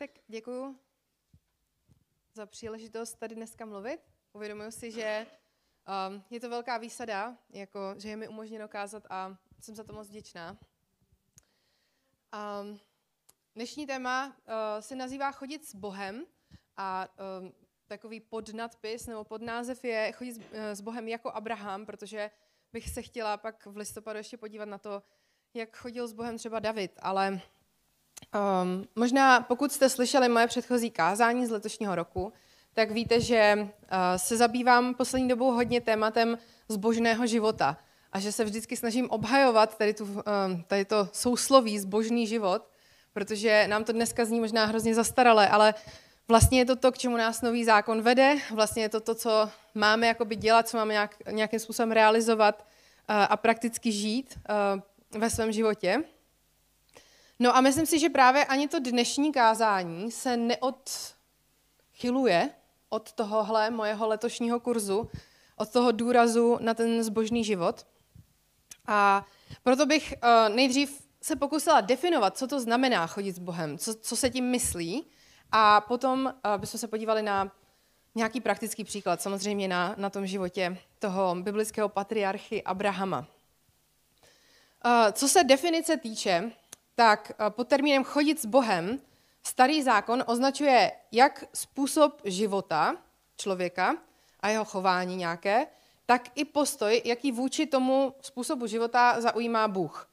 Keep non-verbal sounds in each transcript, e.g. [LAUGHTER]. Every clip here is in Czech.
Tak děkuju za příležitost tady dneska mluvit. Uvědomuji si, že um, je to velká výsada, jako, že je mi umožněno kázat a jsem za to moc vděčná. Um, dnešní téma uh, se nazývá Chodit s Bohem a um, takový podnadpis nebo podnázev je Chodit s, uh, s Bohem jako Abraham, protože bych se chtěla pak v listopadu ještě podívat na to, jak chodil s Bohem třeba David, ale Um, možná pokud jste slyšeli moje předchozí kázání z letošního roku, tak víte, že uh, se zabývám poslední dobou hodně tématem zbožného života a že se vždycky snažím obhajovat tady, tu, um, tady to sousloví zbožný život, protože nám to dneska zní možná hrozně zastaralé, ale vlastně je to to, k čemu nás nový zákon vede, vlastně je to to, co máme jakoby dělat, co máme nějak, nějakým způsobem realizovat uh, a prakticky žít uh, ve svém životě. No a myslím si, že právě ani to dnešní kázání se neodchyluje od tohohle mojeho letošního kurzu, od toho důrazu na ten zbožný život. A proto bych uh, nejdřív se pokusila definovat, co to znamená chodit s Bohem, co, co se tím myslí, a potom uh, bychom se podívali na nějaký praktický příklad, samozřejmě na, na tom životě toho biblického patriarchy Abrahama. Uh, co se definice týče, tak eh, pod termínem chodit s Bohem starý zákon označuje jak způsob života člověka a jeho chování nějaké, tak i postoj, jaký vůči tomu způsobu života zaujímá Bůh.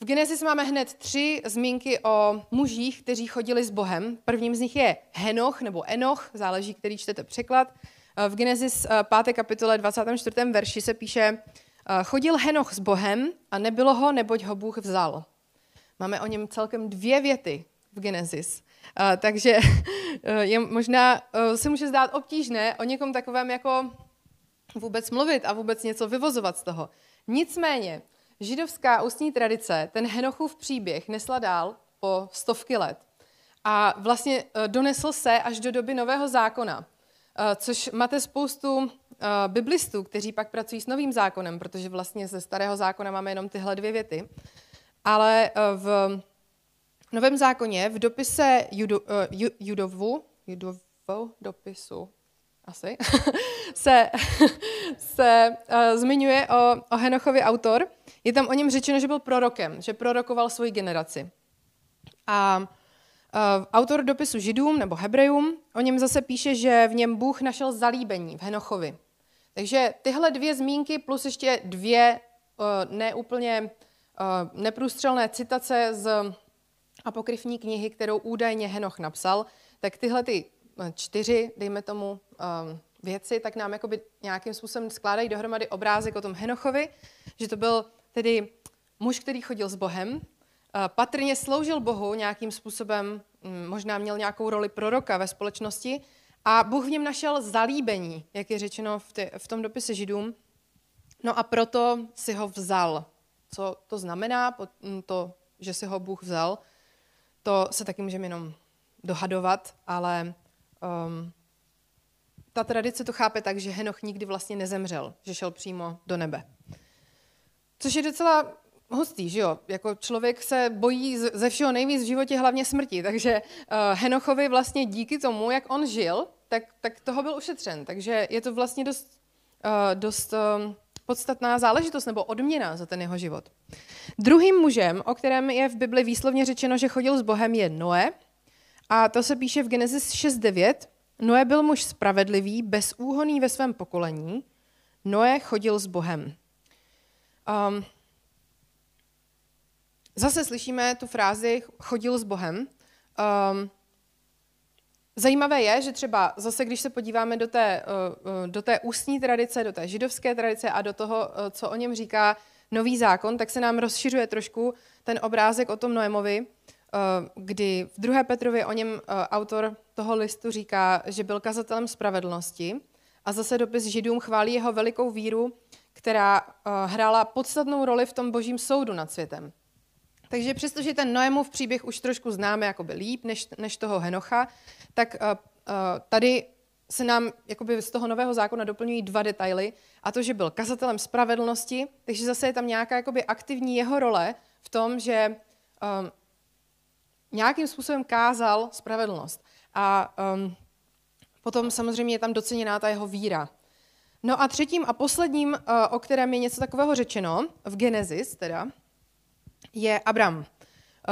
V Genesis máme hned tři zmínky o mužích, kteří chodili s Bohem. Prvním z nich je Henoch nebo Enoch, záleží, který čtete překlad. Eh, v Genesis 5. Eh, kapitole 24. verši se píše, chodil Henoch s Bohem a nebylo ho, neboť ho Bůh vzal. Máme o něm celkem dvě věty v Genesis. Uh, takže uh, [LAUGHS] je možná uh, se může zdát obtížné o někom takovém jako vůbec mluvit a vůbec něco vyvozovat z toho. Nicméně, židovská ústní tradice ten Henochův příběh nesla dál po stovky let. A vlastně donesl se až do doby Nového zákona, což máte spoustu biblistů, kteří pak pracují s Novým zákonem, protože vlastně ze Starého zákona máme jenom tyhle dvě věty. Ale eh, v Novém zákoně, v dopise Judo, uh, Judovu, Judovu dopisu, asi, [LAUGHS] se, [LAUGHS] se uh, zmiňuje o, o Henochovi autor. Je tam o něm řečeno, že byl prorokem, že prorokoval svoji generaci. A uh, autor dopisu Židům nebo Hebrejům, o něm zase píše, že v něm Bůh našel zalíbení v Henochovi. Takže tyhle dvě zmínky plus ještě dvě uh, neúplně neprůstřelné citace z apokryfní knihy, kterou údajně Henoch napsal, tak tyhle ty eh, čtyři, dejme tomu, eh, věci, tak nám jakoby nějakým způsobem skládají dohromady obrázek o tom Henochovi, že to byl tedy muž, který chodil s Bohem, patrně sloužil Bohu nějakým způsobem, hm, možná měl nějakou roli proroka ve společnosti a Bůh v něm našel zalíbení, jak je řečeno v, ty, v tom dopise Židům. No a proto si ho vzal, co to znamená, mm, to, že si ho Bůh vzal, to se taky můžeme jenom dohadovat, ale um, ta tradice to chápe tak, že Henoch nikdy vlastně nezemřel, že šel přímo do nebe. Což je docela hustý, že jo? Jako člověk se bojí ze všeho nejvíc v životě hlavně smrti, takže uh, Henochovi vlastně díky tomu, jak on žil, tak, tak toho byl ušetřen. Takže je to vlastně dost, uh, dost uh, podstatná záležitost nebo odměna za ten jeho život. Druhým mužem, o kterém je v Bibli výslovně řečeno, že chodil s Bohem, je Noé. A to se píše v Genesis 6.9. Noé byl muž spravedlivý, bezúhoný ve svém pokolení. Noé chodil s Bohem. Um, zase slyšíme tu frázi chodil s Bohem. Um, Zajímavé je, že třeba zase, když se podíváme do té, eh, eh, do té ústní tradice, do té židovské tradice a do toho, eh, co o něm říká nový zákon, tak se nám rozšiřuje trošku ten obrázek o tom Noémovi, kdy v 2. Petrově o něm autor toho listu říká, že byl kazatelem spravedlnosti a zase dopis židům chválí jeho velikou víru, která hrála podstatnou roli v tom božím soudu nad světem. Takže přestože ten Noémův příběh už trošku známe jakoby líp než, než toho Henocha, tak uh, uh, tady se nám jakoby z toho nového zákona doplňují dva detaily, a to, že byl kazatelem spravedlnosti, takže zase je tam nějaká jakoby aktivní jeho role v tom, že um, nějakým způsobem kázal spravedlnost. A um, potom samozřejmě je tam doceněná ta jeho víra. No a třetím a posledním, uh, o kterém je něco takového řečeno, v Genesis teda, je Abram. Uh,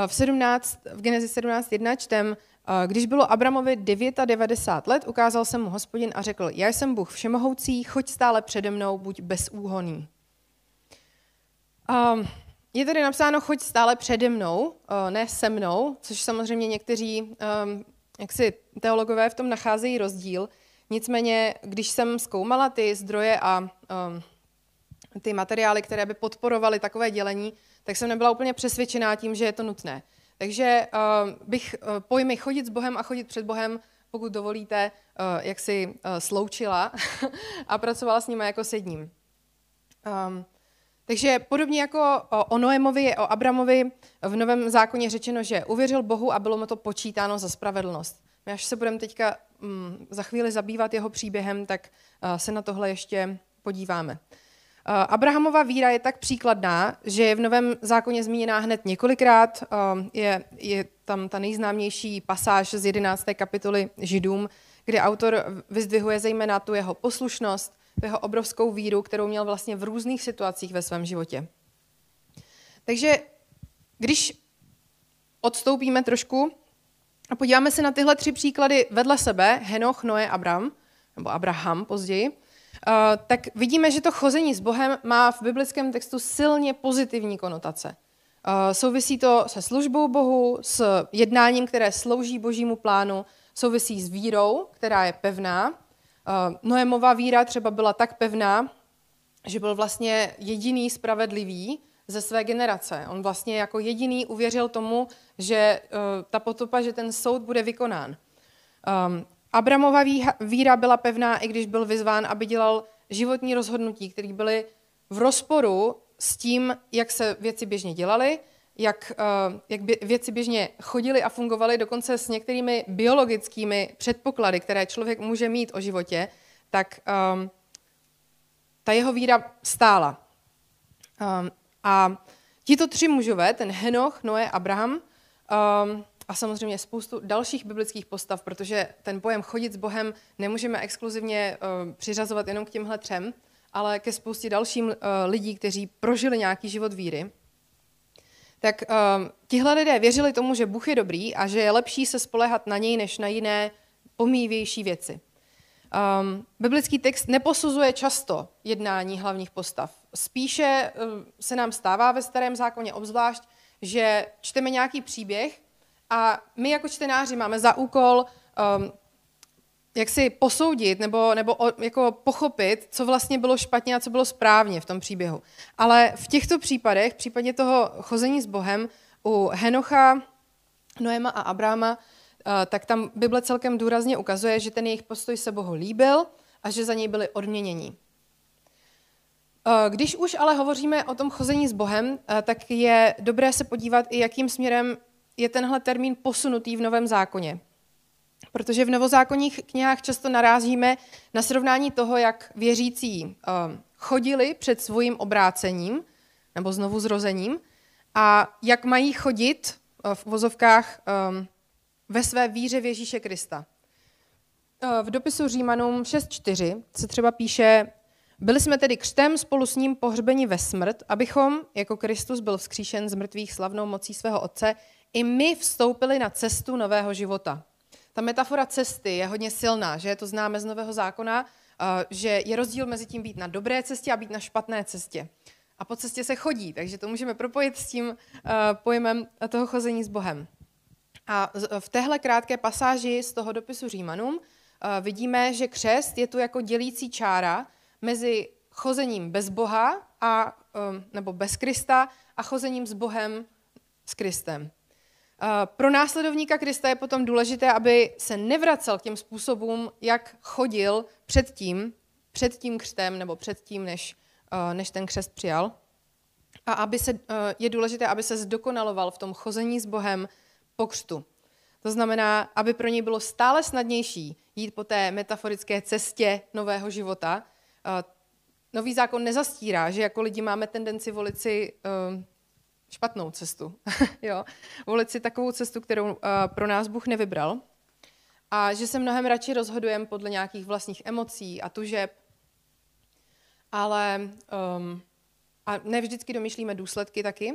v, 17, v Genesis 17.1 čtem, uh, když bylo Abramovi 99 let, ukázal se mu hospodin a řekl, já jsem Bůh všemohoucí, choď stále přede mnou, buď bezúhoný. Um, je tady napsáno, choď stále přede mnou, uh, ne se mnou, což samozřejmě někteří um, jak si teologové v tom nacházejí rozdíl. Nicméně, když jsem zkoumala ty zdroje a um, ty materiály, které by podporovaly takové dělení, tak jsem nebyla úplně přesvědčená tím, že je to nutné. Takže uh, bych uh, pojmy chodit s Bohem a chodit před Bohem, pokud dovolíte, uh, jak si uh, sloučila [LAUGHS] a pracovala s nimi jako s jedním. Um, takže podobně jako o Noémovi, o Abramovi v Novém zákoně řečeno, že uvěřil Bohu a bylo mu to počítáno za spravedlnost. My až se budeme teďka um, za chvíli zabývat jeho příběhem, tak uh, se na tohle ještě podíváme. Uh, Abrahamova víra je tak příkladná, že je v Novém zákoně zmíněná hned několikrát. Uh, je, je tam ta nejznámější pasáž z 11. kapitoly Židům, kde autor vyzdvihuje zejména tu jeho poslušnost, jeho obrovskou víru, kterou měl vlastně v různých situacích ve svém životě. Takže když odstoupíme trošku a podíváme se na tyhle tři příklady vedle sebe, Henoch, Noé, Abram, nebo Abraham později, eh, tak vidíme, že to chození s Bohem má v biblickém textu silně pozitivní konotace. Eh, souvisí to se službou Bohu, s jednáním, které slouží božímu plánu, souvisí s vírou, která je pevná, Eh, Noémová víra třeba byla tak pevná, že byl vlastně jediný spravedlivý ze své generace. On vlastně jako jediný uvěřil tomu, že eh, ta potopa, že ten soud bude vykonán. Abramova víra byla pevná, i když byl vyzván, aby dělal životní rozhodnutí, které byly v rozporu s tím, jak se věci běžně dělaly, jak, uh, jak věci běžně chodily a fungovaly, dokonce s některými biologickými předpoklady, které člověk může mít o životě, tak um, ta jeho víra stála. Um, a tito tři mužové, ten Henoch, Noé, Abraham, um, a samozřejmě spoustu dalších biblických postav, protože ten pojem chodit s Bohem nemůžeme exkluzivně uh, přiřazovat jenom k těmhle třem, ale ke spoustě dalším uh, lidí, kteří prožili nějaký život víry tak um, tihle lidé věřili tomu, že Bůh je dobrý a že je lepší se spolehat na něj, než na jiné pomíjivější věci. Um, biblický text neposuzuje často jednání hlavních postav. Spíše um, se nám stává ve starém zákoně obzvlášť, že čteme nějaký příběh a my jako čtenáři máme za úkol um, jak si posoudit nebo, nebo o, jako pochopit, co vlastně bylo špatně a co bylo správně v tom příběhu. Ale v těchto případech, v případě toho chození s Bohem, u Henocha, Noema a Abráma, eh, tak tam Bible celkem důrazně ukazuje, že ten jejich postoj se Bohu líbil a že za něj byli odměnění. Eh, když už ale hovoříme o tom chození s Bohem, eh, tak je dobré se podívat i, jakým směrem je tenhle termín posunutý v Novém zákoně. Protože v novozákonních knihách často narazíme na srovnání toho, jak věřící um, chodili před svým obrácením nebo znovu zrozením a jak mají chodit uh, v vozovkách um, ve své víře v Ježíše Krista. V dopisu Římanům 6.4 se třeba píše, byli jsme tedy křtem spolu s ním pohřbeni ve smrt, abychom, jako Kristus byl vzkříšen z mrtvých slavnou mocí svého Otce, i my vstoupili na cestu nového života. Ta metafora cesty je hodně silná, že to známe z Nového zákona, eh, že je rozdíl mezi tím být na dobré cestě a být na špatné cestě. A po cestě se chodí, takže to můžeme propojit s tím eh, pojmem toho chození s Bohem. A v téhle krátké pasáži z toho dopisu Římanům eh, vidíme, že křest je tu jako dělící čára mezi chozením bez Boha a, nebo bez Krista a chozením s Bohem s Kristem. Eh, pro následovníka Krista je potom důležité, aby se nevracel k těm způsobům, jak chodil před tím, před tím křtem nebo před tím, než, eh, než ten křest přijal. A aby se, eh, je důležité, aby se zdokonaloval v tom chození s Bohem po křtu. To znamená, aby pro něj bylo stále snadnější jít po té metaforické cestě nového života. Nový zákon nezastírá, že jako lidi máme tendenci volit si špatnou cestu. [LAUGHS] jo? Volit si takovou cestu, kterou uh, pro nás Bůh nevybral. A že se mnohem radši rozhodujeme podle nějakých vlastních emocí a tužeb. Ale um, a ne vždycky domýšlíme důsledky taky,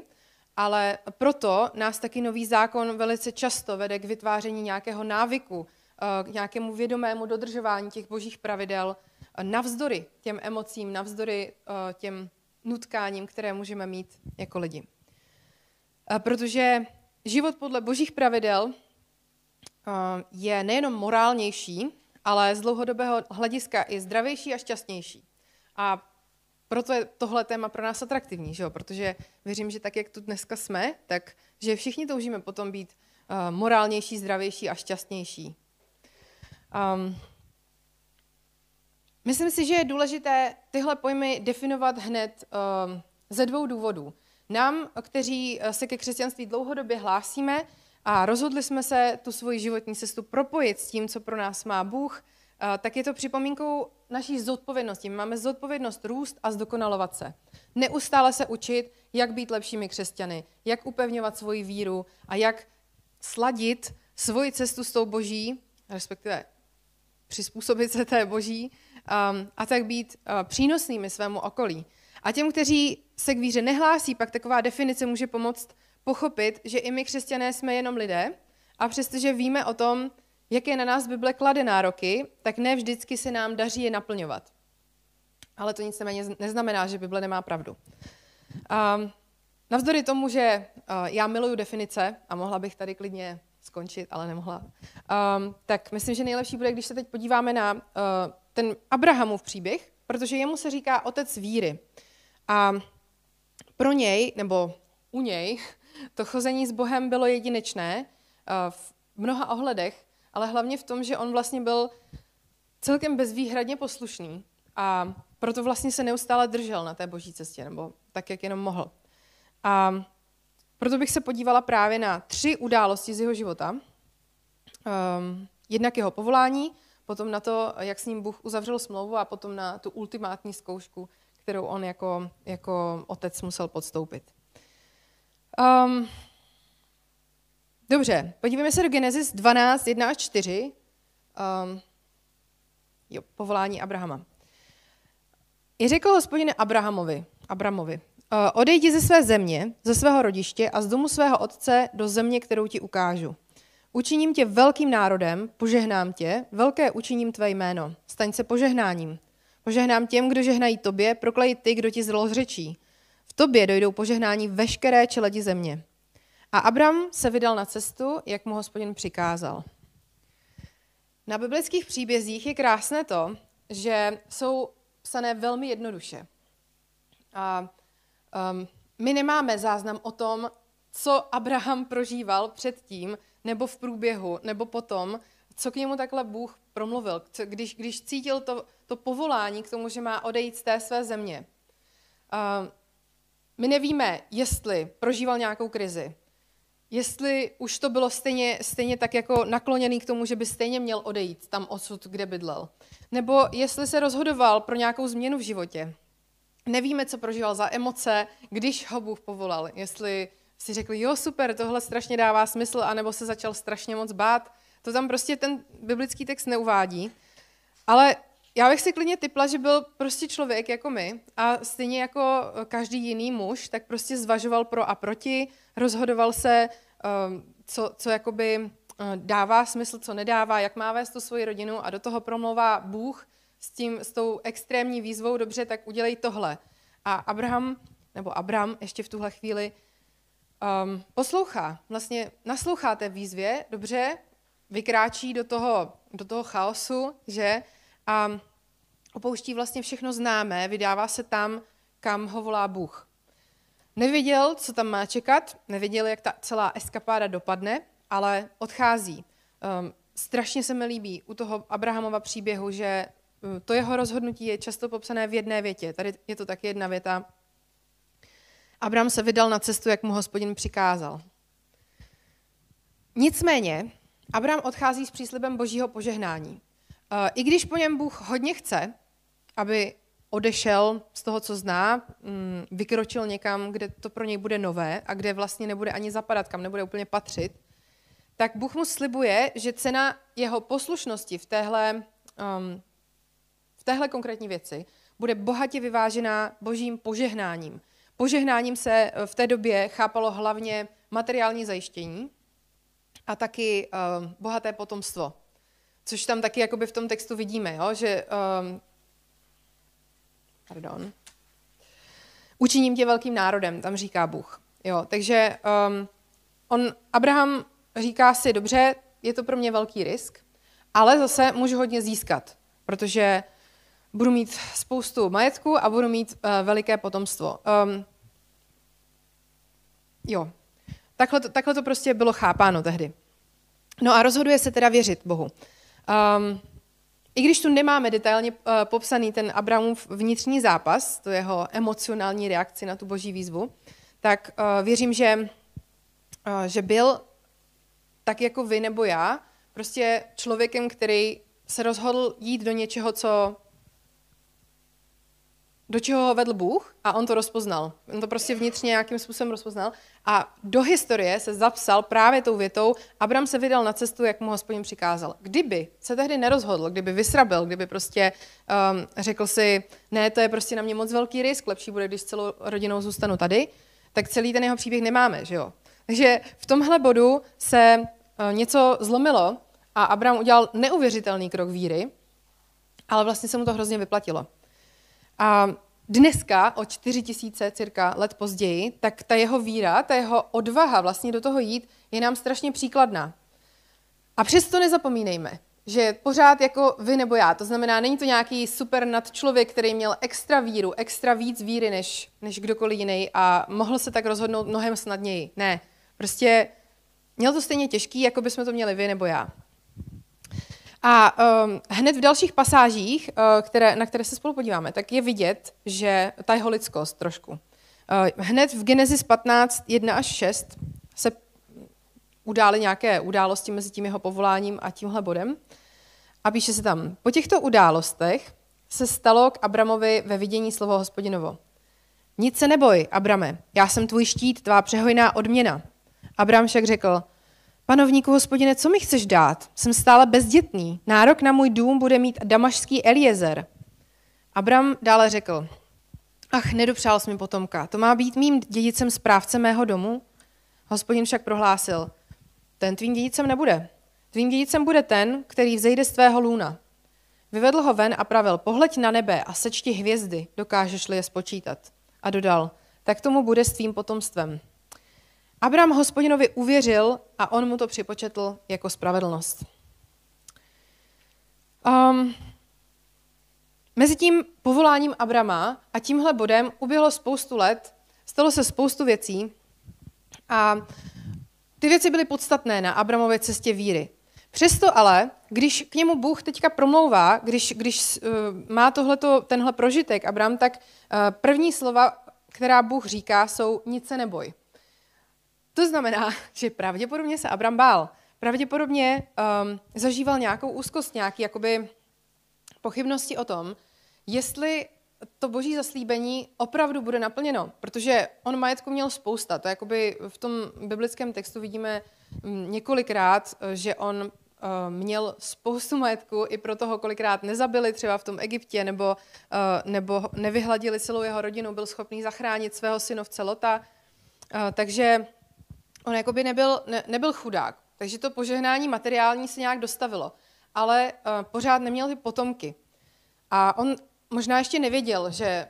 ale proto nás taky nový zákon velice často vede k vytváření nějakého návyku, eh, k nějakému vědomému dodržování těch božích pravidel, eh, navzdory těm emocím, navzdory těm nutkáním, které můžeme mít jako lidi. Protože život podle božích pravidel je nejenom morálnější, ale z dlouhodobého hlediska i zdravější a šťastnější. A proto je tohle téma pro nás atraktivní, že jo? protože věřím, že tak, jak tu dneska jsme, tak že všichni toužíme potom být uh, morálnější, zdravější a šťastnější. Um, myslím si, že je důležité tyhle pojmy definovat hned uh, ze dvou důvodů. Nám, kteří eh, se ke křesťanství dlouhodobě hlásíme a rozhodli jsme se tu svoji životní cestu propojit s tím, co pro nás má Bůh, tak je to připomínkou naší zodpovědnosti. My máme zodpovědnost růst a zdokonalovat se. Neustále se učit, jak být lepšími křesťany, jak upevňovat svoji víru a jak sladit svoji cestu s tou boží, respektive přizpůsobit se té boží um, a tak být přínosnými svému okolí. A těm, kteří se k víře nehlásí, pak taková definice může pomoct pochopit, že i my křesťané jsme jenom lidé a přestože víme o tom, jak je na nás Bible klade nároky, tak ne vždycky se nám daří je naplňovat. Ale to nic neznamená, že Bible nemá pravdu. Um, navzdory tomu, že uh, já miluju definice a mohla bych tady klidně skončit, ale nemohla, um, tak myslím, že nejlepší bude, když se teď podíváme na uh, ten Abrahamův příběh, protože jemu se říká otec víry. A pro něj, nebo u něj, [LAUGHS] to chození s Bohem bylo jedinečné uh, v mnoha ohledech, ale hlavně v tom, že on vlastně byl celkem bezvýhradně poslušný a proto vlastně se neustále držel na té boží cestě, nebo tak, jak jenom mohl. A proto bych se podívala právě na tři události z jeho života. Um, jednak jeho povolání, potom na to, jak s ním Bůh uzavřel smlouvu a potom na tu ultimátní zkoušku, kterou on jako, jako otec musel podstoupit. Um, Dobře, podívejme se do Genesis 12, 1 až 4. Um, jo, povolání Abrahama. I řekl hospodine Abrahamovi, Abramovi, uh, odejdi ze své země, ze svého rodiště a z domu svého otce do země, kterou ti ukážu. Učiním tě velkým národem, požehnám tě, velké učiním tvé jméno. Staň se požehnáním. Požehnám těm, kdo žehnají tobě, proklej ty, kdo ti zlozřečí. V tobě dojdou požehnání veškeré čeledi země. A Abram se vydal na cestu, jak mu hospodin přikázal. Na biblických příbězích je krásné to, že jsou psané velmi jednoduše. A um, my nemáme záznam o tom, co Abraham prožíval předtím, nebo v průběhu, nebo potom, co k němu takhle Bůh promluvil, když, když cítil to, to povolání k tomu, že má odejít z té své země. Uh, my nevíme, jestli prožíval nějakou krizi, jestli už to bylo stejně, stejně tak jako nakloněný k tomu, že by stejně měl odejít tam odsud, kde bydlel. Nebo jestli se rozhodoval pro nějakou změnu v životě. Nevíme, co prožíval za emoce, když ho Bůh povolal. Jestli si řekl, jo, super, tohle strašně dává smysl, anebo se začal strašně moc bát. To tam prostě ten biblický text neuvádí. Ale já bych si klidně typla, že byl prostě člověk jako my a stejně jako každý jiný muž, tak prostě zvažoval pro a proti, rozhodoval se, ehm, co, co jakoby eh, dává smysl, co nedává, jak má vést tu svoji rodinu a do toho promlouvá Bůh s, tím, s tou extrémní výzvou, dobře, tak udělej tohle. A Abraham, nebo Abraham ještě v tuhle chvíli um, poslouchá, vlastně naslouchá té výzvě, dobře, vykráčí do toho, do toho chaosu, že a opouští vlastně všechno známé, vydává se tam, kam ho volá Bůh. Nevěděl, co tam má čekat, nevěděl, jak ta celá eskapáda dopadne, ale odchází. Um, strašně se mi líbí u toho Abrahamova příběhu, že uh, to jeho rozhodnutí je často popsané v jedné větě. Tady je to taky jedna věta. Abraham se vydal na cestu, jak mu hospodin přikázal. Nicméně, Abraham odchází s příslibem božího požehnání. Uh, I když po něm Bůh hodně chce, aby odešel z toho, co zná, mm, vykročil někam, kde to pro něj bude nové a kde vlastně nebude ani zapadat, kam nebude úplně patřit, tak Bůh mu slibuje, že cena jeho poslušnosti v téhle, um, v téhle konkrétní věci bude bohatě vyvážená božím požehnáním. Požehnáním se eh, v té době chápalo hlavně materiální zajištění a taky um, bohaté potomstvo. Což tam taky jakoby v tom textu vidíme, jo? že um, pardon, učiním tě velkým národem, tam říká Bůh. Jo, takže um, on, Abraham říká si, dobře, je to pro mě velký risk, ale zase můžu hodně získat, protože budu mít spoustu majetku a budu mít uh, veliké potomstvo. Um, jo, takhle to, takhle to prostě bylo chápáno tehdy. No a rozhoduje se teda věřit Bohu. Um, I když tu nemáme detailně uh, popsaný ten Abrahamův vnitřní zápas, to jeho emocionální reakci na tu boží výzvu, tak uh, věřím, že, uh, že byl tak jako vy nebo já, prostě člověkem, který se rozhodl jít do něčeho, co do čeho ho vedl Bůh a on to rozpoznal. On to prostě vnitřně nějakým způsobem rozpoznal a do historie se zapsal právě tou větou, Abram se vydal na cestu, jak mu hospodin přikázal. Kdyby se tehdy nerozhodl, kdyby vysrabil, kdyby prostě um, řekl si, ne, to je prostě na mě moc velký risk, lepší bude, když celou rodinou zůstanu tady, tak celý ten jeho příběh nemáme, že jo? Takže v tomhle bodu se uh, něco zlomilo a Abram udělal neuvěřitelný krok víry, ale vlastně se mu to hrozně vyplatilo. A dneska, o čtyři tisíce cirka let později, tak ta jeho víra, ta jeho odvaha vlastně do toho jít je nám strašně příkladná. A přesto nezapomínejme, že pořád jako vy nebo já, to znamená, není to nějaký super nad člověk, který měl extra víru, extra víc víry než, než kdokoliv jiný a mohl se tak rozhodnout mnohem snadněji. Ne, prostě měl to stejně těžký, jako bychom to měli vy nebo já. A um, hned v dalších pasážích, uh, které, na které se spolu podíváme, tak je vidět, že ta jeho lidskost trošku. Uh, hned v Genesis 15, 1 až 6 se udály nějaké události mezi tím jeho povoláním a tímhle bodem. A píše se tam, po těchto událostech se stalo k Abramovi ve vidění slovo hospodinovo. Nic se neboj, Abrame, já jsem tvůj štít, tvá přehojná odměna. Abram však řekl, Panovníku hospodine, co mi chceš dát? Jsem stále bezdětný. Nárok na můj dům bude mít damašský Eliezer. Abram dále řekl, ach, nedopřál jsi mi potomka, to má být mým dědicem správce mého domu? Hospodin však prohlásil, ten tvým dědicem nebude. Tvým dědicem bude ten, který vzejde z tvého lůna. Vyvedl ho ven a pravil, pohleď na nebe a sečti hvězdy, dokážeš-li je spočítat. A dodal, tak tomu bude s tvým potomstvem. Abraham hospodinovi uvěřil a on mu to připočetl jako spravedlnost. Um, mezi tím povoláním Abrama a tímhle bodem uběhlo spoustu let, stalo se spoustu věcí a ty věci byly podstatné na Abramově cestě víry. Přesto ale, když k němu Bůh teďka promlouvá, když, když uh, má tohleto, tenhle prožitek Abraham, tak uh, první slova, která Bůh říká, jsou nic se neboj. To znamená, [LAUGHS] že pravděpodobně se Abram bál. Pravděpodobně um, zažíval nějakou úzkost, nějaký jakoby pochybnosti o tom, jestli to boží zaslíbení opravdu bude naplněno, protože on majetku měl spousta. To jakoby v tom biblickém textu vidíme mm, několikrát, že on uh, měl spoustu majetku, i pro toho kolikrát nezabili třeba v tom Egyptě, nebo, uh, nebo nevyhladili celou jeho rodinu, byl schopný zachránit svého synovce Lota. Uh, takže on jakoby nebyl, ne, nebyl chudák, takže to požehnání materiální se nějak dostavilo, ale uh, pořád neměl ty potomky. A on možná ještě nevěděl, že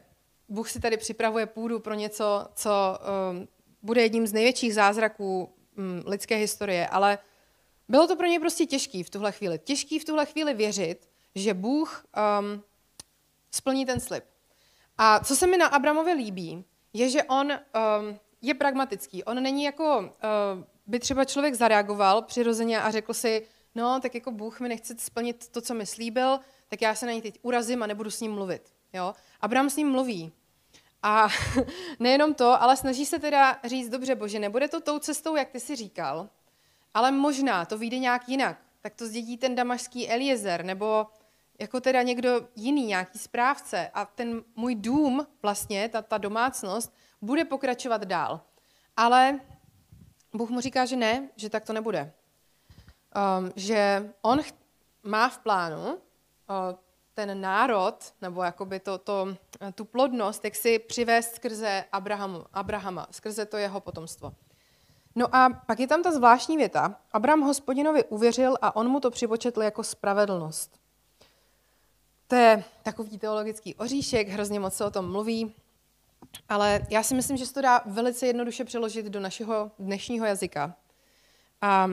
Bůh si tady připravuje půdu pro něco, co um, bude jedním z největších zázraků um, lidské historie, ale bylo to pro něj prostě těžký v tuhle chvíli. Těžký v tuhle chvíli věřit, že Bůh um, splní ten slib. A co se mi na Abramovi líbí, je, že on um, je pragmatický. On není jako, uh, by třeba člověk zareagoval přirozeně a řekl si, no, tak jako Bůh mi nechce splnit to, co mi slíbil, tak já se na něj teď urazím a nebudu s ním mluvit. Jo? Abraham s ním mluví. A [LAUGHS] nejenom to, ale snaží se teda říct, dobře, bože, nebude to tou cestou, jak ty si říkal, ale možná to vyjde nějak jinak. Tak to zdědí ten damašský Eliezer, nebo jako teda někdo jiný, nějaký správce a ten můj dům, vlastně, ta, ta domácnost, bude pokračovat dál. Ale Bůh mu říká, že ne, že tak to nebude. Um, že on ch- má v plánu uh, ten národ, nebo jakoby to, to, tu plodnost, jak si přivést skrze Abrahamu, Abrahama, skrze to jeho potomstvo. No a pak je tam ta zvláštní věta. Abraham hospodinovi uvěřil a on mu to připočetl jako spravedlnost. To je takový teologický oříšek, hrozně moc se o tom mluví, ale já si myslím, že se to dá velice jednoduše přeložit do našeho dnešního jazyka. A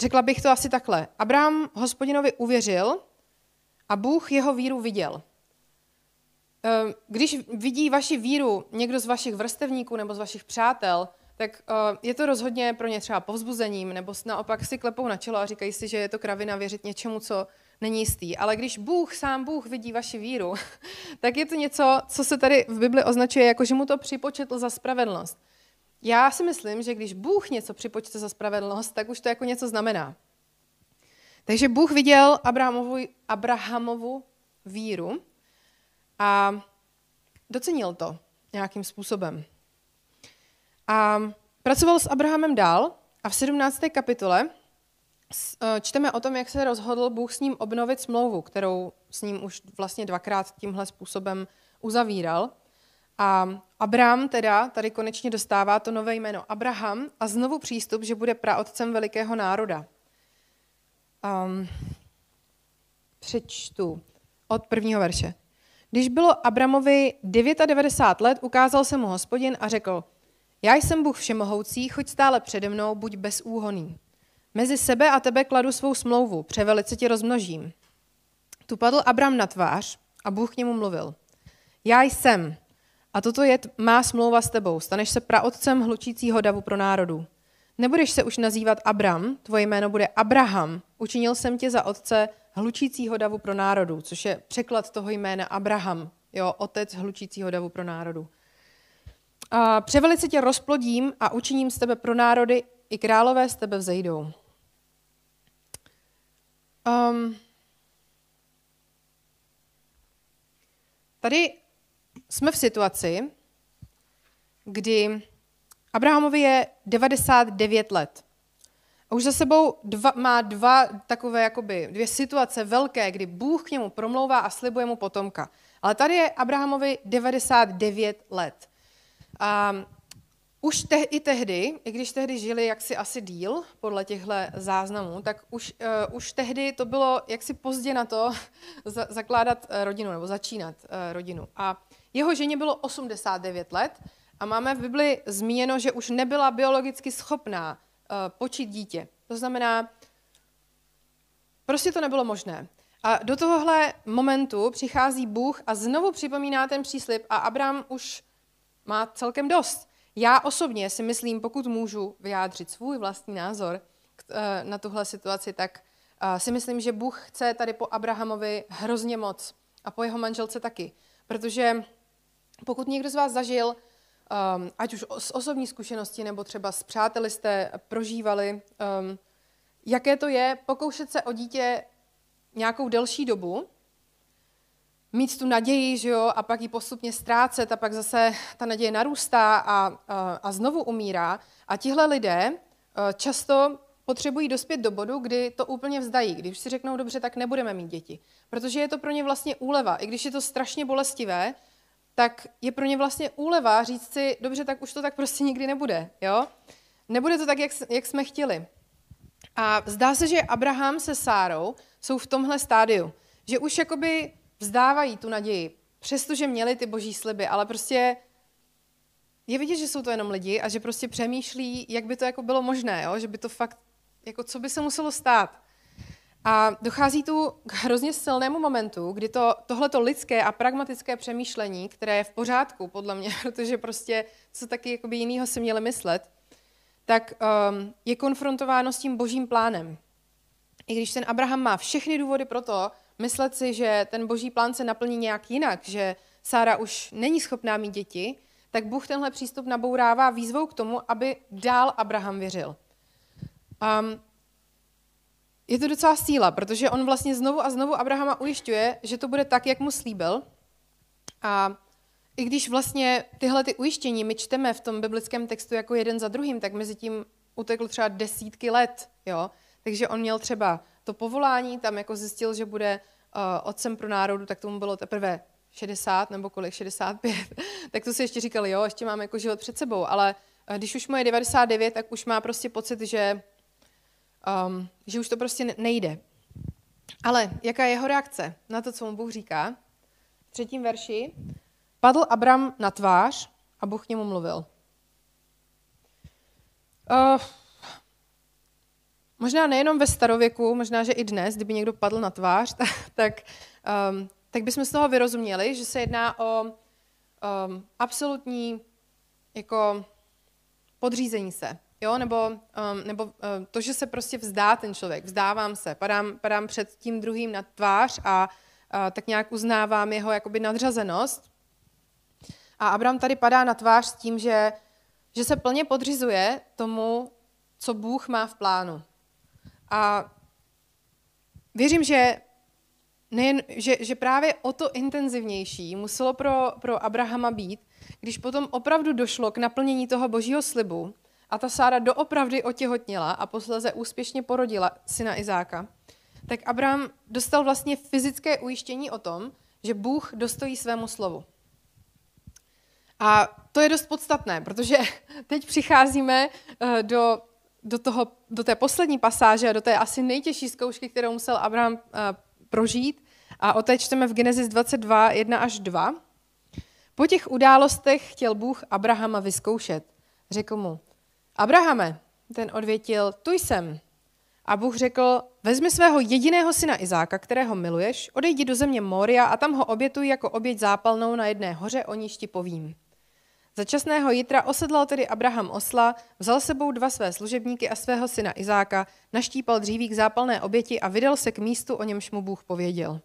řekla bych to asi takhle. Abraham hospodinovi uvěřil a Bůh jeho víru viděl. Ehm, když vidí vaši víru někdo z vašich vrstevníků nebo z vašich přátel, tak uh, je to rozhodně pro ně třeba povzbuzením, nebo naopak si klepou na čelo a říkají si, že je to kravina věřit něčemu, co není jistý. Ale když Bůh, sám Bůh vidí vaši víru, [LAUGHS] tak je to něco, co se tady v Bibli označuje jako, že mu to připočetl za spravedlnost. Já si myslím, že když Bůh něco připočte za spravedlnost, tak už to jako něco znamená. Takže Bůh viděl Abrahamovu, Abrahamovu víru a docenil to nějakým způsobem. A pracoval s Abrahamem dál a v 17. kapitole čteme o tom, jak se rozhodl Bůh s ním obnovit smlouvu, kterou s ním už vlastně dvakrát tímhle způsobem uzavíral. A Abraham teda tady konečně dostává to nové jméno Abraham a znovu přístup, že bude praotcem velikého národa. Um, přečtu od prvního verše. Když bylo Abramovi 99 let, ukázal se mu hospodin a řekl – já jsem Bůh všemohoucí, choď stále přede mnou, buď bezúhoný. Mezi sebe a tebe kladu svou smlouvu, převelice tě rozmnožím. Tu padl Abram na tvář a Bůh k němu mluvil. Já jsem, a toto je má smlouva s tebou, staneš se praotcem hlučícího davu pro národu. Nebudeš se už nazývat Abram, tvoje jméno bude Abraham. Učinil jsem tě za otce hlučícího davu pro národu, což je překlad toho jména Abraham, jo, otec hlučícího davu pro národu. A převelice tě rozplodím a učiním z tebe pro národy, i králové z tebe vzejdou. Um, tady jsme v situaci, kdy Abrahamovi je 99 let. A už za sebou dva, má dva takové jakoby, dvě situace velké, kdy Bůh k němu promlouvá a slibuje mu potomka. Ale tady je Abrahamovi 99 let. A už te, i tehdy, i když tehdy žili jaksi asi díl podle těchto záznamů, tak už, uh, už tehdy to bylo jaksi pozdě na to [LAUGHS] za, zakládat uh, rodinu nebo začínat uh, rodinu. A jeho ženě bylo 89 let a máme v Bibli zmíněno, že už nebyla biologicky schopná uh, počít dítě. To znamená, prostě to nebylo možné. A do tohohle momentu přichází Bůh a znovu připomíná ten příslip a Abraham už má celkem dost. Já osobně si myslím, pokud můžu vyjádřit svůj vlastní názor eh, na tuhle situaci, tak eh, si myslím, že Bůh chce tady po Abrahamovi hrozně moc a po jeho manželce taky. Protože pokud někdo z vás zažil, ehm, ať už z osobní zkušenosti nebo třeba s přáteli jste prožívali, ehm, jaké to je pokoušet se o dítě nějakou delší dobu, mít tu naději, že jo, a pak ji postupně ztrácet a pak zase ta naděje narůstá a, a, a znovu umírá. A tihle lidé eh, často potřebují dospět do bodu, kdy to úplně vzdají, když si řeknou, dobře, tak nebudeme mít děti. Protože je to pro ně vlastně úleva. I když je to strašně bolestivé, tak je pro ně vlastně úleva říct si, dobře, tak už to tak prostě nikdy nebude. Jo? Nebude to tak, jak, jak jsme chtěli. A zdá se, že Abraham se Sárou jsou v tomhle stádiu. Že už jakoby vzdávají tu naději, přestože měli ty boží sliby, ale prostě je vidět, že jsou to jenom lidi a že prostě přemýšlí, jak by to jako bylo možné, jo? že by to fakt, jako co by se muselo stát. A dochází tu k hrozně silnému momentu, kdy to, tohleto lidské a pragmatické přemýšlení, které je v pořádku, podle mě, [LAUGHS] protože prostě co taky jakoby jinýho si měli myslet, tak um, je konfrontováno s tím božím plánem. I když ten Abraham má všechny důvody pro to, myslet si, že ten boží plán se naplní nějak jinak, že Sára už není schopná mít děti, tak Bůh tenhle přístup nabourává výzvou k tomu, aby dál Abraham věřil. Um, je to docela síla, protože on vlastně znovu a znovu Abrahama ujišťuje, že to bude tak, jak mu slíbil. A i když vlastně tyhle ty ujištění my čteme v tom biblickém textu jako jeden za druhým, tak mezi tím utekl třeba desítky let, jo. Takže on měl třeba to povolání, tam jako zjistil, že bude uh, otcem pro národu, tak tomu bylo teprve 60 nebo kolik, 65. [LAUGHS] tak to si ještě říkali, jo, ještě mám jako život před sebou, ale uh, když už mu je 99, tak už má prostě pocit, že, um, že už to prostě nejde. Ale jaká je jeho reakce na to, co mu Bůh říká? V třetím verši Padl Abram na tvář a Bůh k němu mluvil. Uh, možná nejenom ve starověku, možná, že i dnes, kdyby někdo padl na tvář, tak, [LAUGHS] tak, um, tak bychom z toho vyrozuměli, že se jedná o um, absolutní jako podřízení se. Jo? Nebo, um, nebo um, to, že se prostě vzdá ten člověk, vzdávám se, padám, padám před tím druhým na tvář a uh, tak nějak uznávám jeho jakoby nadřazenost a Abraham tady padá na tvář s tím, že, že se plně podřizuje tomu, co Bůh má v plánu. A věřím, že, nejen, že, že právě o to intenzivnější muselo pro, pro Abrahama být, když potom opravdu došlo k naplnění toho božího slibu a ta Sára doopravdy otěhotněla a posléze úspěšně porodila syna Izáka, tak Abraham dostal vlastně fyzické ujištění o tom, že Bůh dostojí svému slovu. A to je dost podstatné, protože [LAUGHS] teď přicházíme eh, do, do, toho, do té poslední pasáže, do té asi nejtěžší zkoušky, kterou musel Abraham eh, prožít. A o té čteme v Genesis 22, 1 až 2. Po těch událostech chtěl Bůh Abrahama vyzkoušet. Řekl mu, Abrahame, ten odvětil, tu jsem. A Bůh řekl, vezmi svého jediného syna Izáka, kterého miluješ, odejdi do země Moria a tam ho obětuj jako oběť zápalnou na jedné hoře, o níž ti povím. Za časného jitra osedlal tedy Abraham osla, vzal sebou dva své služebníky a svého syna Izáka, naštípal dříví k zápalné oběti a vydal se k místu, o němž mu Bůh pověděl.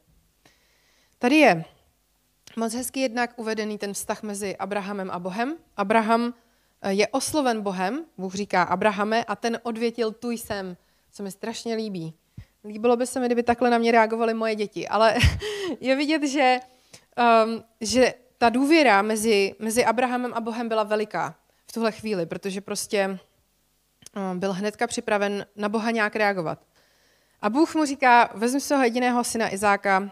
Tady je moc hezky jednak uvedený ten vztah mezi Abrahamem a Bohem. Abraham eh, je osloven Bohem, Bůh říká Abrahame, a ten odvětil tu jsem, co mi strašně líbí. Líbilo by se mi, kdyby takhle na mě reagovaly moje děti, ale [LAUGHS] je vidět, že, um, že ta důvěra mezi, mezi Abrahamem a Bohem byla veliká v tuhle chvíli, protože prostě eh, byl hnedka připraven na Boha nějak reagovat. A Bůh mu říká, vezmi svého jediného syna Izáka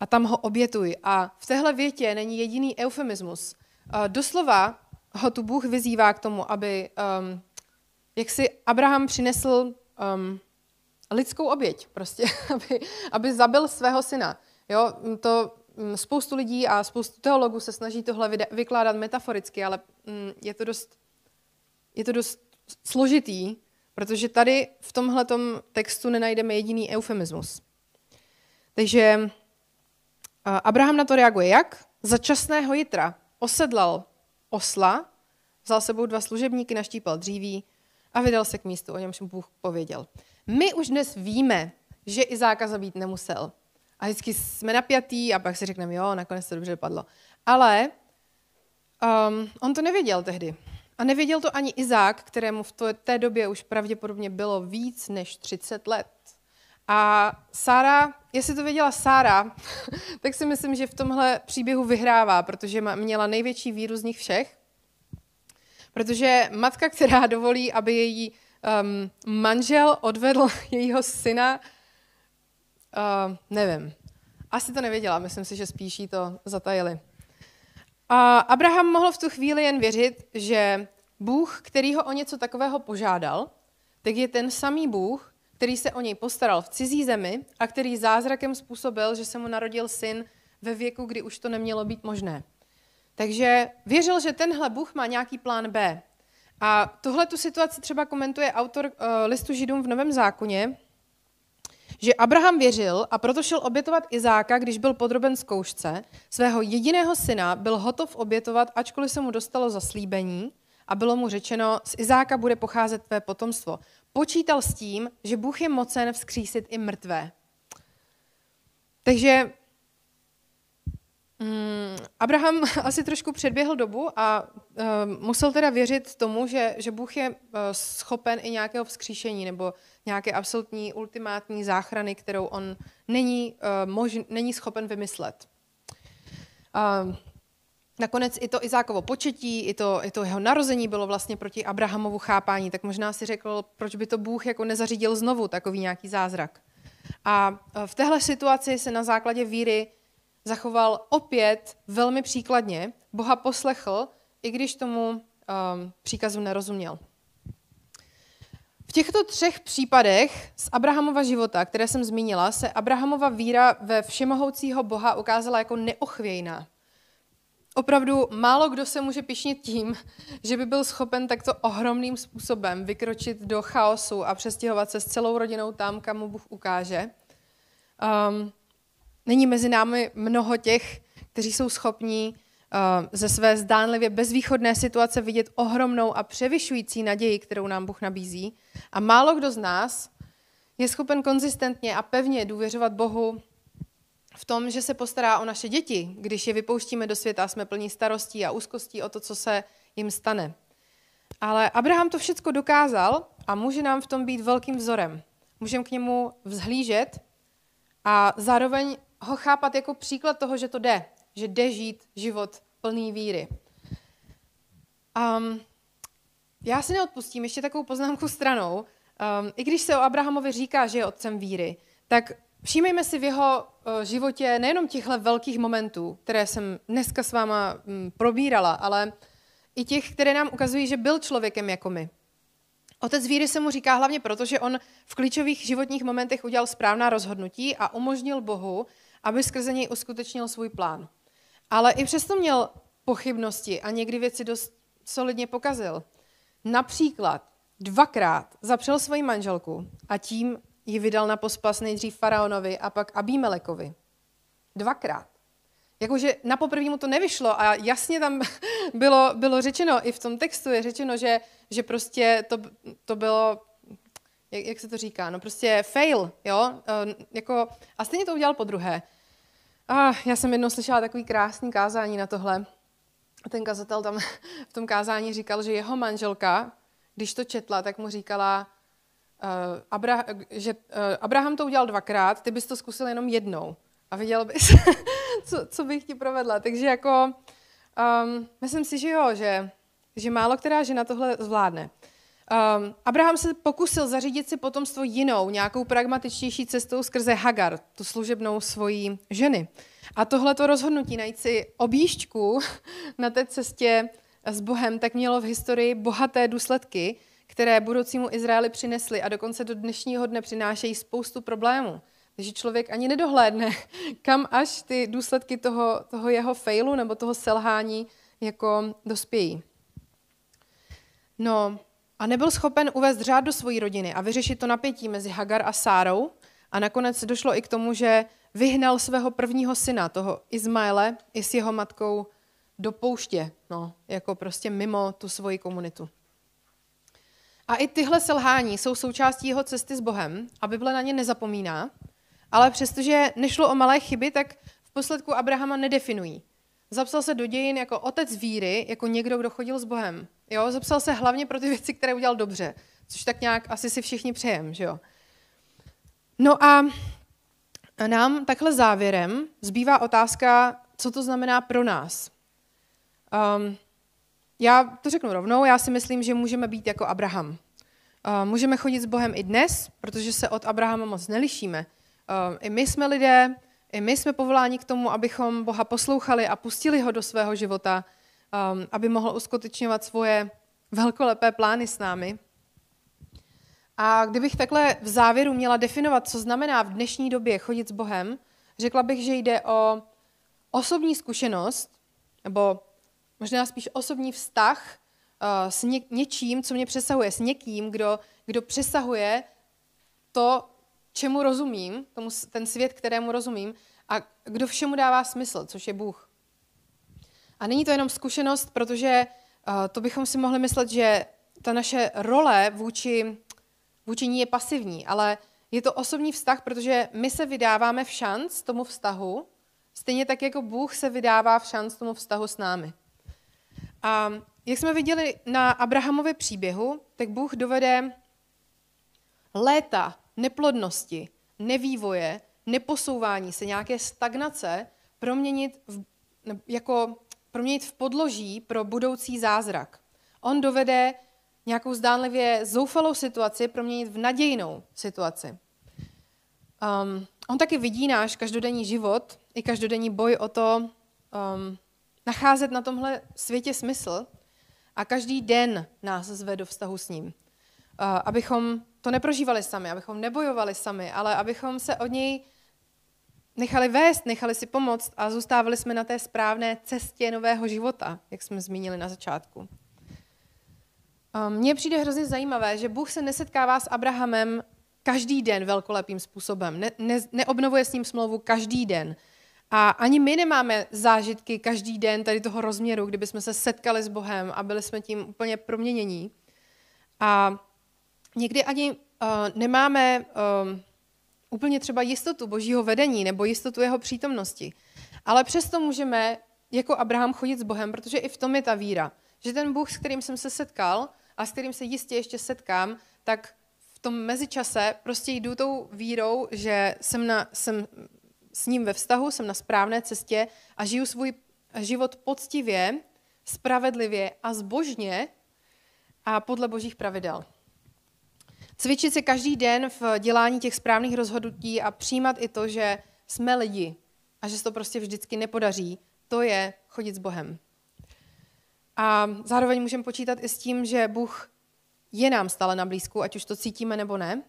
a tam ho obětuj. A v téhle větě není jediný eufemismus. Eh, doslova ho tu Bůh vyzývá k tomu, aby um, jak si Abraham přinesl um, lidskou oběť, prostě, [LAUGHS] aby, aby zabil svého syna. Jo, to spoustu lidí a spoustu teologů se snaží tohle vykládat metaforicky, ale mm, je to dost, je to dost složitý, protože tady v tomhle textu nenajdeme jediný eufemismus. Takže Abraham na to reaguje jak? Za časného jitra osedlal osla, vzal sebou dva služebníky, naštípal dříví a vydal se k místu, o němž mu Bůh pověděl. My už dnes víme, že Izáka zabít nemusel, a vždycky jsme napjatý a pak si řekneme, jo, nakonec to dobře dopadlo. Ale um, on to nevěděl tehdy. A nevěděl to ani Izák, kterému v té době už pravděpodobně bylo víc než 30 let. A Sára, jestli to věděla Sára, [LAUGHS] tak si myslím, že v tomhle příběhu vyhrává, protože měla největší víru z nich všech. Protože matka, která dovolí, aby její um, manžel odvedl [LAUGHS] jejího syna Uh, nevím. Asi to nevěděla, myslím si, že spíš jí to zatajili. A Abraham mohl v tu chvíli jen věřit, že Bůh, který ho o něco takového požádal, tak je ten samý Bůh, který se o něj postaral v cizí zemi a který zázrakem způsobil, že se mu narodil syn ve věku, kdy už to nemělo být možné. Takže věřil, že tenhle Bůh má nějaký plán B. A tuhle tu situaci třeba komentuje autor uh, listu Židům v Novém zákoně, že Abraham věřil a proto šel obětovat Izáka, když byl podroben zkoušce. Svého jediného syna byl hotov obětovat, ačkoliv se mu dostalo zaslíbení a bylo mu řečeno, z Izáka bude pocházet tvé potomstvo. Počítal s tím, že Bůh je mocen vzkřísit i mrtvé. Takže Mm, Abraham [LAUGHS] asi trošku předběhl dobu a uh, musel teda věřit tomu, že, že Bůh je uh, schopen i nějakého vzkříšení nebo nějaké absolutní ultimátní záchrany, kterou on není, uh, mož, není schopen vymyslet. Uh, nakonec i to Izákovo početí, i to, i to jeho narození bylo vlastně proti Abrahamovu chápání, tak možná si řekl, proč by to Bůh jako nezařídil znovu takový nějaký zázrak. A v téhle situaci se na základě víry zachoval opět velmi příkladně, Boha poslechl, i když tomu um, příkazu nerozuměl. V těchto třech případech z Abrahamova života, které jsem zmínila, se Abrahamova víra ve všemohoucího Boha ukázala jako neochvějná. Opravdu málo kdo se může pišnit tím, že by byl schopen takto ohromným způsobem vykročit do chaosu a přestěhovat se s celou rodinou tam, kam mu Bůh ukáže. Um, Není mezi námi mnoho těch, kteří jsou schopní uh, ze své zdánlivě bezvýchodné situace vidět ohromnou a převyšující naději, kterou nám Bůh nabízí. A málo kdo z nás je schopen konzistentně a pevně důvěřovat Bohu v tom, že se postará o naše děti, když je vypouštíme do světa a jsme plní starostí a úzkostí o to, co se jim stane. Ale Abraham to všechno dokázal a může nám v tom být velkým vzorem. Můžeme k němu vzhlížet a zároveň ho chápat jako příklad toho, že to jde, že jde žít život plný víry. Um, já si neodpustím ještě takovou poznámku stranou. Um, I když se o Abrahamovi říká, že je otcem víry, tak všímejme si v jeho uh, životě nejenom těchto velkých momentů, které jsem dneska s váma um, probírala, ale i těch, které nám ukazují, že byl člověkem jako my. Otec víry se mu říká hlavně proto, že on v klíčových životních momentech udělal správná rozhodnutí a umožnil Bohu, aby skrze něj uskutečnil svůj plán. Ale i přesto měl pochybnosti a někdy věci dost solidně pokazil. Například dvakrát zapřel svoji manželku a tím ji vydal na pospas nejdřív faraonovi a pak Abímelekovi. Dvakrát. Jakože na poprvé mu to nevyšlo a jasně tam [LAUGHS] bylo, bylo řečeno, i v tom textu je řečeno, že, že prostě to, to bylo, jak, jak se to říká, no prostě fail, jo, e, jako, a stejně to udělal po druhé. A já jsem jednou slyšela takový krásný kázání na tohle. Ten kazatel tam [LAUGHS] v tom kázání říkal, že jeho manželka, když to četla, tak mu říkala, uh, Abra, že uh, Abraham to udělal dvakrát, ty bys to zkusil jenom jednou a viděl bys, [LAUGHS] co, co bych ti provedla. Takže jako, um, myslím si, že jo, že, že málo která žena tohle zvládne. Um, Abraham se pokusil zařídit si potomstvo jinou, nějakou pragmatičtější cestou skrze Hagar, tu služebnou svojí ženy. A tohleto rozhodnutí najít si objížďku [LAUGHS] na té cestě s Bohem, tak mělo v historii bohaté důsledky, které budoucímu Izraeli přinesly a dokonce do dnešního dne přinášejí spoustu problémů. Takže člověk ani nedohlédne, [LAUGHS] kam až ty důsledky toho, toho jeho failu nebo toho selhání jako dospějí. No, a nebyl schopen uvést řád do své rodiny a vyřešit to napětí mezi Hagar a Sárou. A nakonec došlo i k tomu, že vyhnal svého prvního syna, toho Izmaele, i s jeho matkou do pouště, no, jako prostě mimo tu svoji komunitu. A i tyhle selhání jsou součástí jeho cesty s Bohem a Bible na ně nezapomíná, ale přestože nešlo o malé chyby, tak v posledku Abrahama nedefinují. Zapsal se do dějin jako otec víry, jako někdo, kdo chodil s Bohem. Jo, zapsal se hlavně pro ty [LAUGHS] věci, které udělal dobře, což tak nějak asi si všichni přejem, že jo. No a nám takhle závěrem zbývá otázka, co to znamená pro nás. Um, já to řeknu rovnou, já si myslím, že můžeme být jako Abraham. Uh, můžeme chodit s Bohem i dnes, protože se od Abrahama moc nelišíme. Uh, I my jsme lidé, i my jsme povoláni k tomu, abychom Boha poslouchali a pustili ho do svého života, um, aby mohl uskutečňovat svoje velkolepé plány s námi. A kdybych takhle v závěru měla definovat, co znamená v dnešní době chodit s Bohem, řekla bych, že jde o osobní zkušenost, nebo možná spíš osobní vztah uh, s ně, něčím, co mě přesahuje, s někým, kdo, kdo přesahuje to, čemu rozumím, tomu, ten svět, kterému rozumím, a kdo všemu dává smysl, což je Bůh. A není to jenom zkušenost, protože uh, to bychom si mohli myslet, že ta naše role vůči, vůči ní je pasivní, ale je to osobní vztah, protože my se vydáváme v šanc tomu vztahu Stejně tak, jako Bůh se vydává v šanc tomu vztahu s námi. A jak jsme viděli na Abrahamově příběhu, tak Bůh dovede léta neplodnosti, nevývoje, neposouvání se, nějaké stagnace proměnit v, jako, proměnit v podloží pro budoucí zázrak. On dovede nějakou zdánlivě zoufalou situaci proměnit v nadějnou situaci. Um, on taky vidí náš každodenní život i každodenní boj o to um, nacházet na tomhle světě smysl a každý den nás zve do vztahu s ním. Uh, abychom to neprožívali sami, abychom nebojovali sami, ale abychom se od něj nechali vést, nechali si pomoct a zůstávali jsme na té správné cestě nového života, jak jsme zmínili na začátku. Mně přijde hrozně zajímavé, že Bůh se nesetkává s Abrahamem každý den velkolepým způsobem. Ne, ne, neobnovuje s ním smlouvu každý den. A ani my nemáme zážitky každý den tady toho rozměru, kdyby jsme se setkali s Bohem a byli jsme tím úplně proměnění. A někdy ani uh, nemáme uh, úplně třeba jistotu božího vedení nebo jistotu jeho přítomnosti. Ale přesto můžeme jako Abraham chodit s Bohem, protože i v tom je ta víra. Že ten Bůh, s kterým jsem se setkal a s kterým se jistě ještě setkám, tak v tom mezičase prostě jdu tou vírou, že jsem, na, jsem s ním ve vztahu, jsem na správné cestě a žiju svůj život poctivě, spravedlivě a zbožně a podle božích pravidel. Cvičit se každý den v dělání těch správných rozhodnutí a přijímat i to, že jsme lidi a že se to prostě vždycky nepodaří, to je chodit s Bohem. A zároveň můžeme počítat i s tím, že Bůh je nám stále na blízku, ať už to cítíme nebo ne,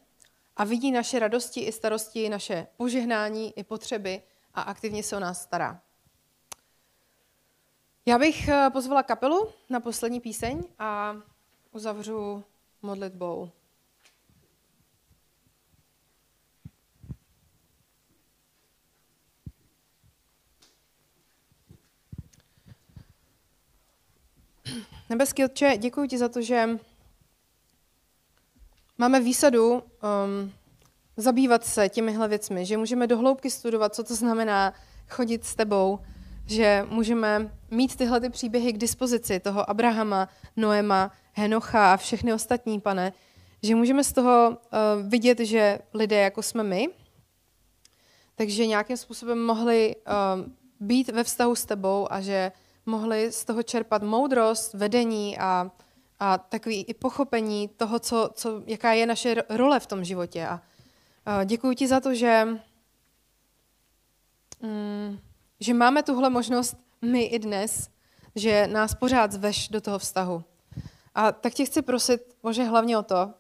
a vidí naše radosti i starosti, naše požehnání i potřeby a aktivně se o nás stará. Já bych eh, pozvala kapelu na poslední píseň a uzavřu modlitbou. Nebeský Otče, děkuji ti za to, že máme výsadu um, zabývat se těmihle věcmi, že můžeme dohloubky studovat, co to znamená chodit s tebou, že můžeme mít tyhle ty příběhy k dispozici, toho Abrahama, Noema, Henocha a všechny ostatní, pane, že můžeme z toho uh, vidět, že lidé, jako jsme my, takže nějakým způsobem mohli uh, být ve vztahu s tebou a že mohli z toho čerpat moudrost, vedení a, a takový i pochopení toho, co, co, jaká je naše role v tom životě. A, a děkuji ti za to, že, mm, že máme tuhle možnost my i dnes, že nás pořád zveš do toho vztahu. A tak tě chci prosit, Bože, hlavně o to,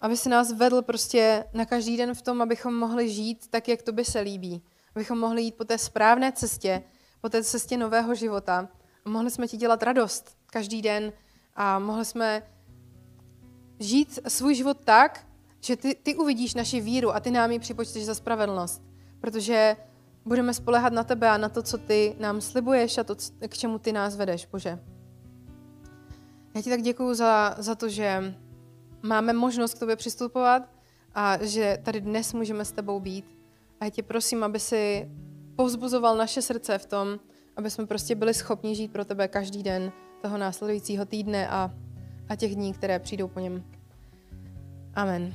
aby si nás vedl prostě na každý den v tom, abychom mohli žít tak, jak to by se líbí. Abychom mohli jít po té správné cestě, po té cestě nového života mohli jsme ti dělat radost každý den a mohli jsme žít svůj život tak, že ty, ty uvidíš naši víru a ty nám ji připočteš za spravedlnost. Protože budeme spolehat na tebe a na to, co ty nám slibuješ a to, k čemu ty nás vedeš, Bože. Já ti tak děkuju za, za to, že máme možnost k tobě přistupovat a že tady dnes můžeme s tebou být. A já tě prosím, aby si povzbuzoval naše srdce v tom, aby jsme prostě byli schopni žít pro tebe každý den toho následujícího týdne a, a těch dní, které přijdou po něm. Amen.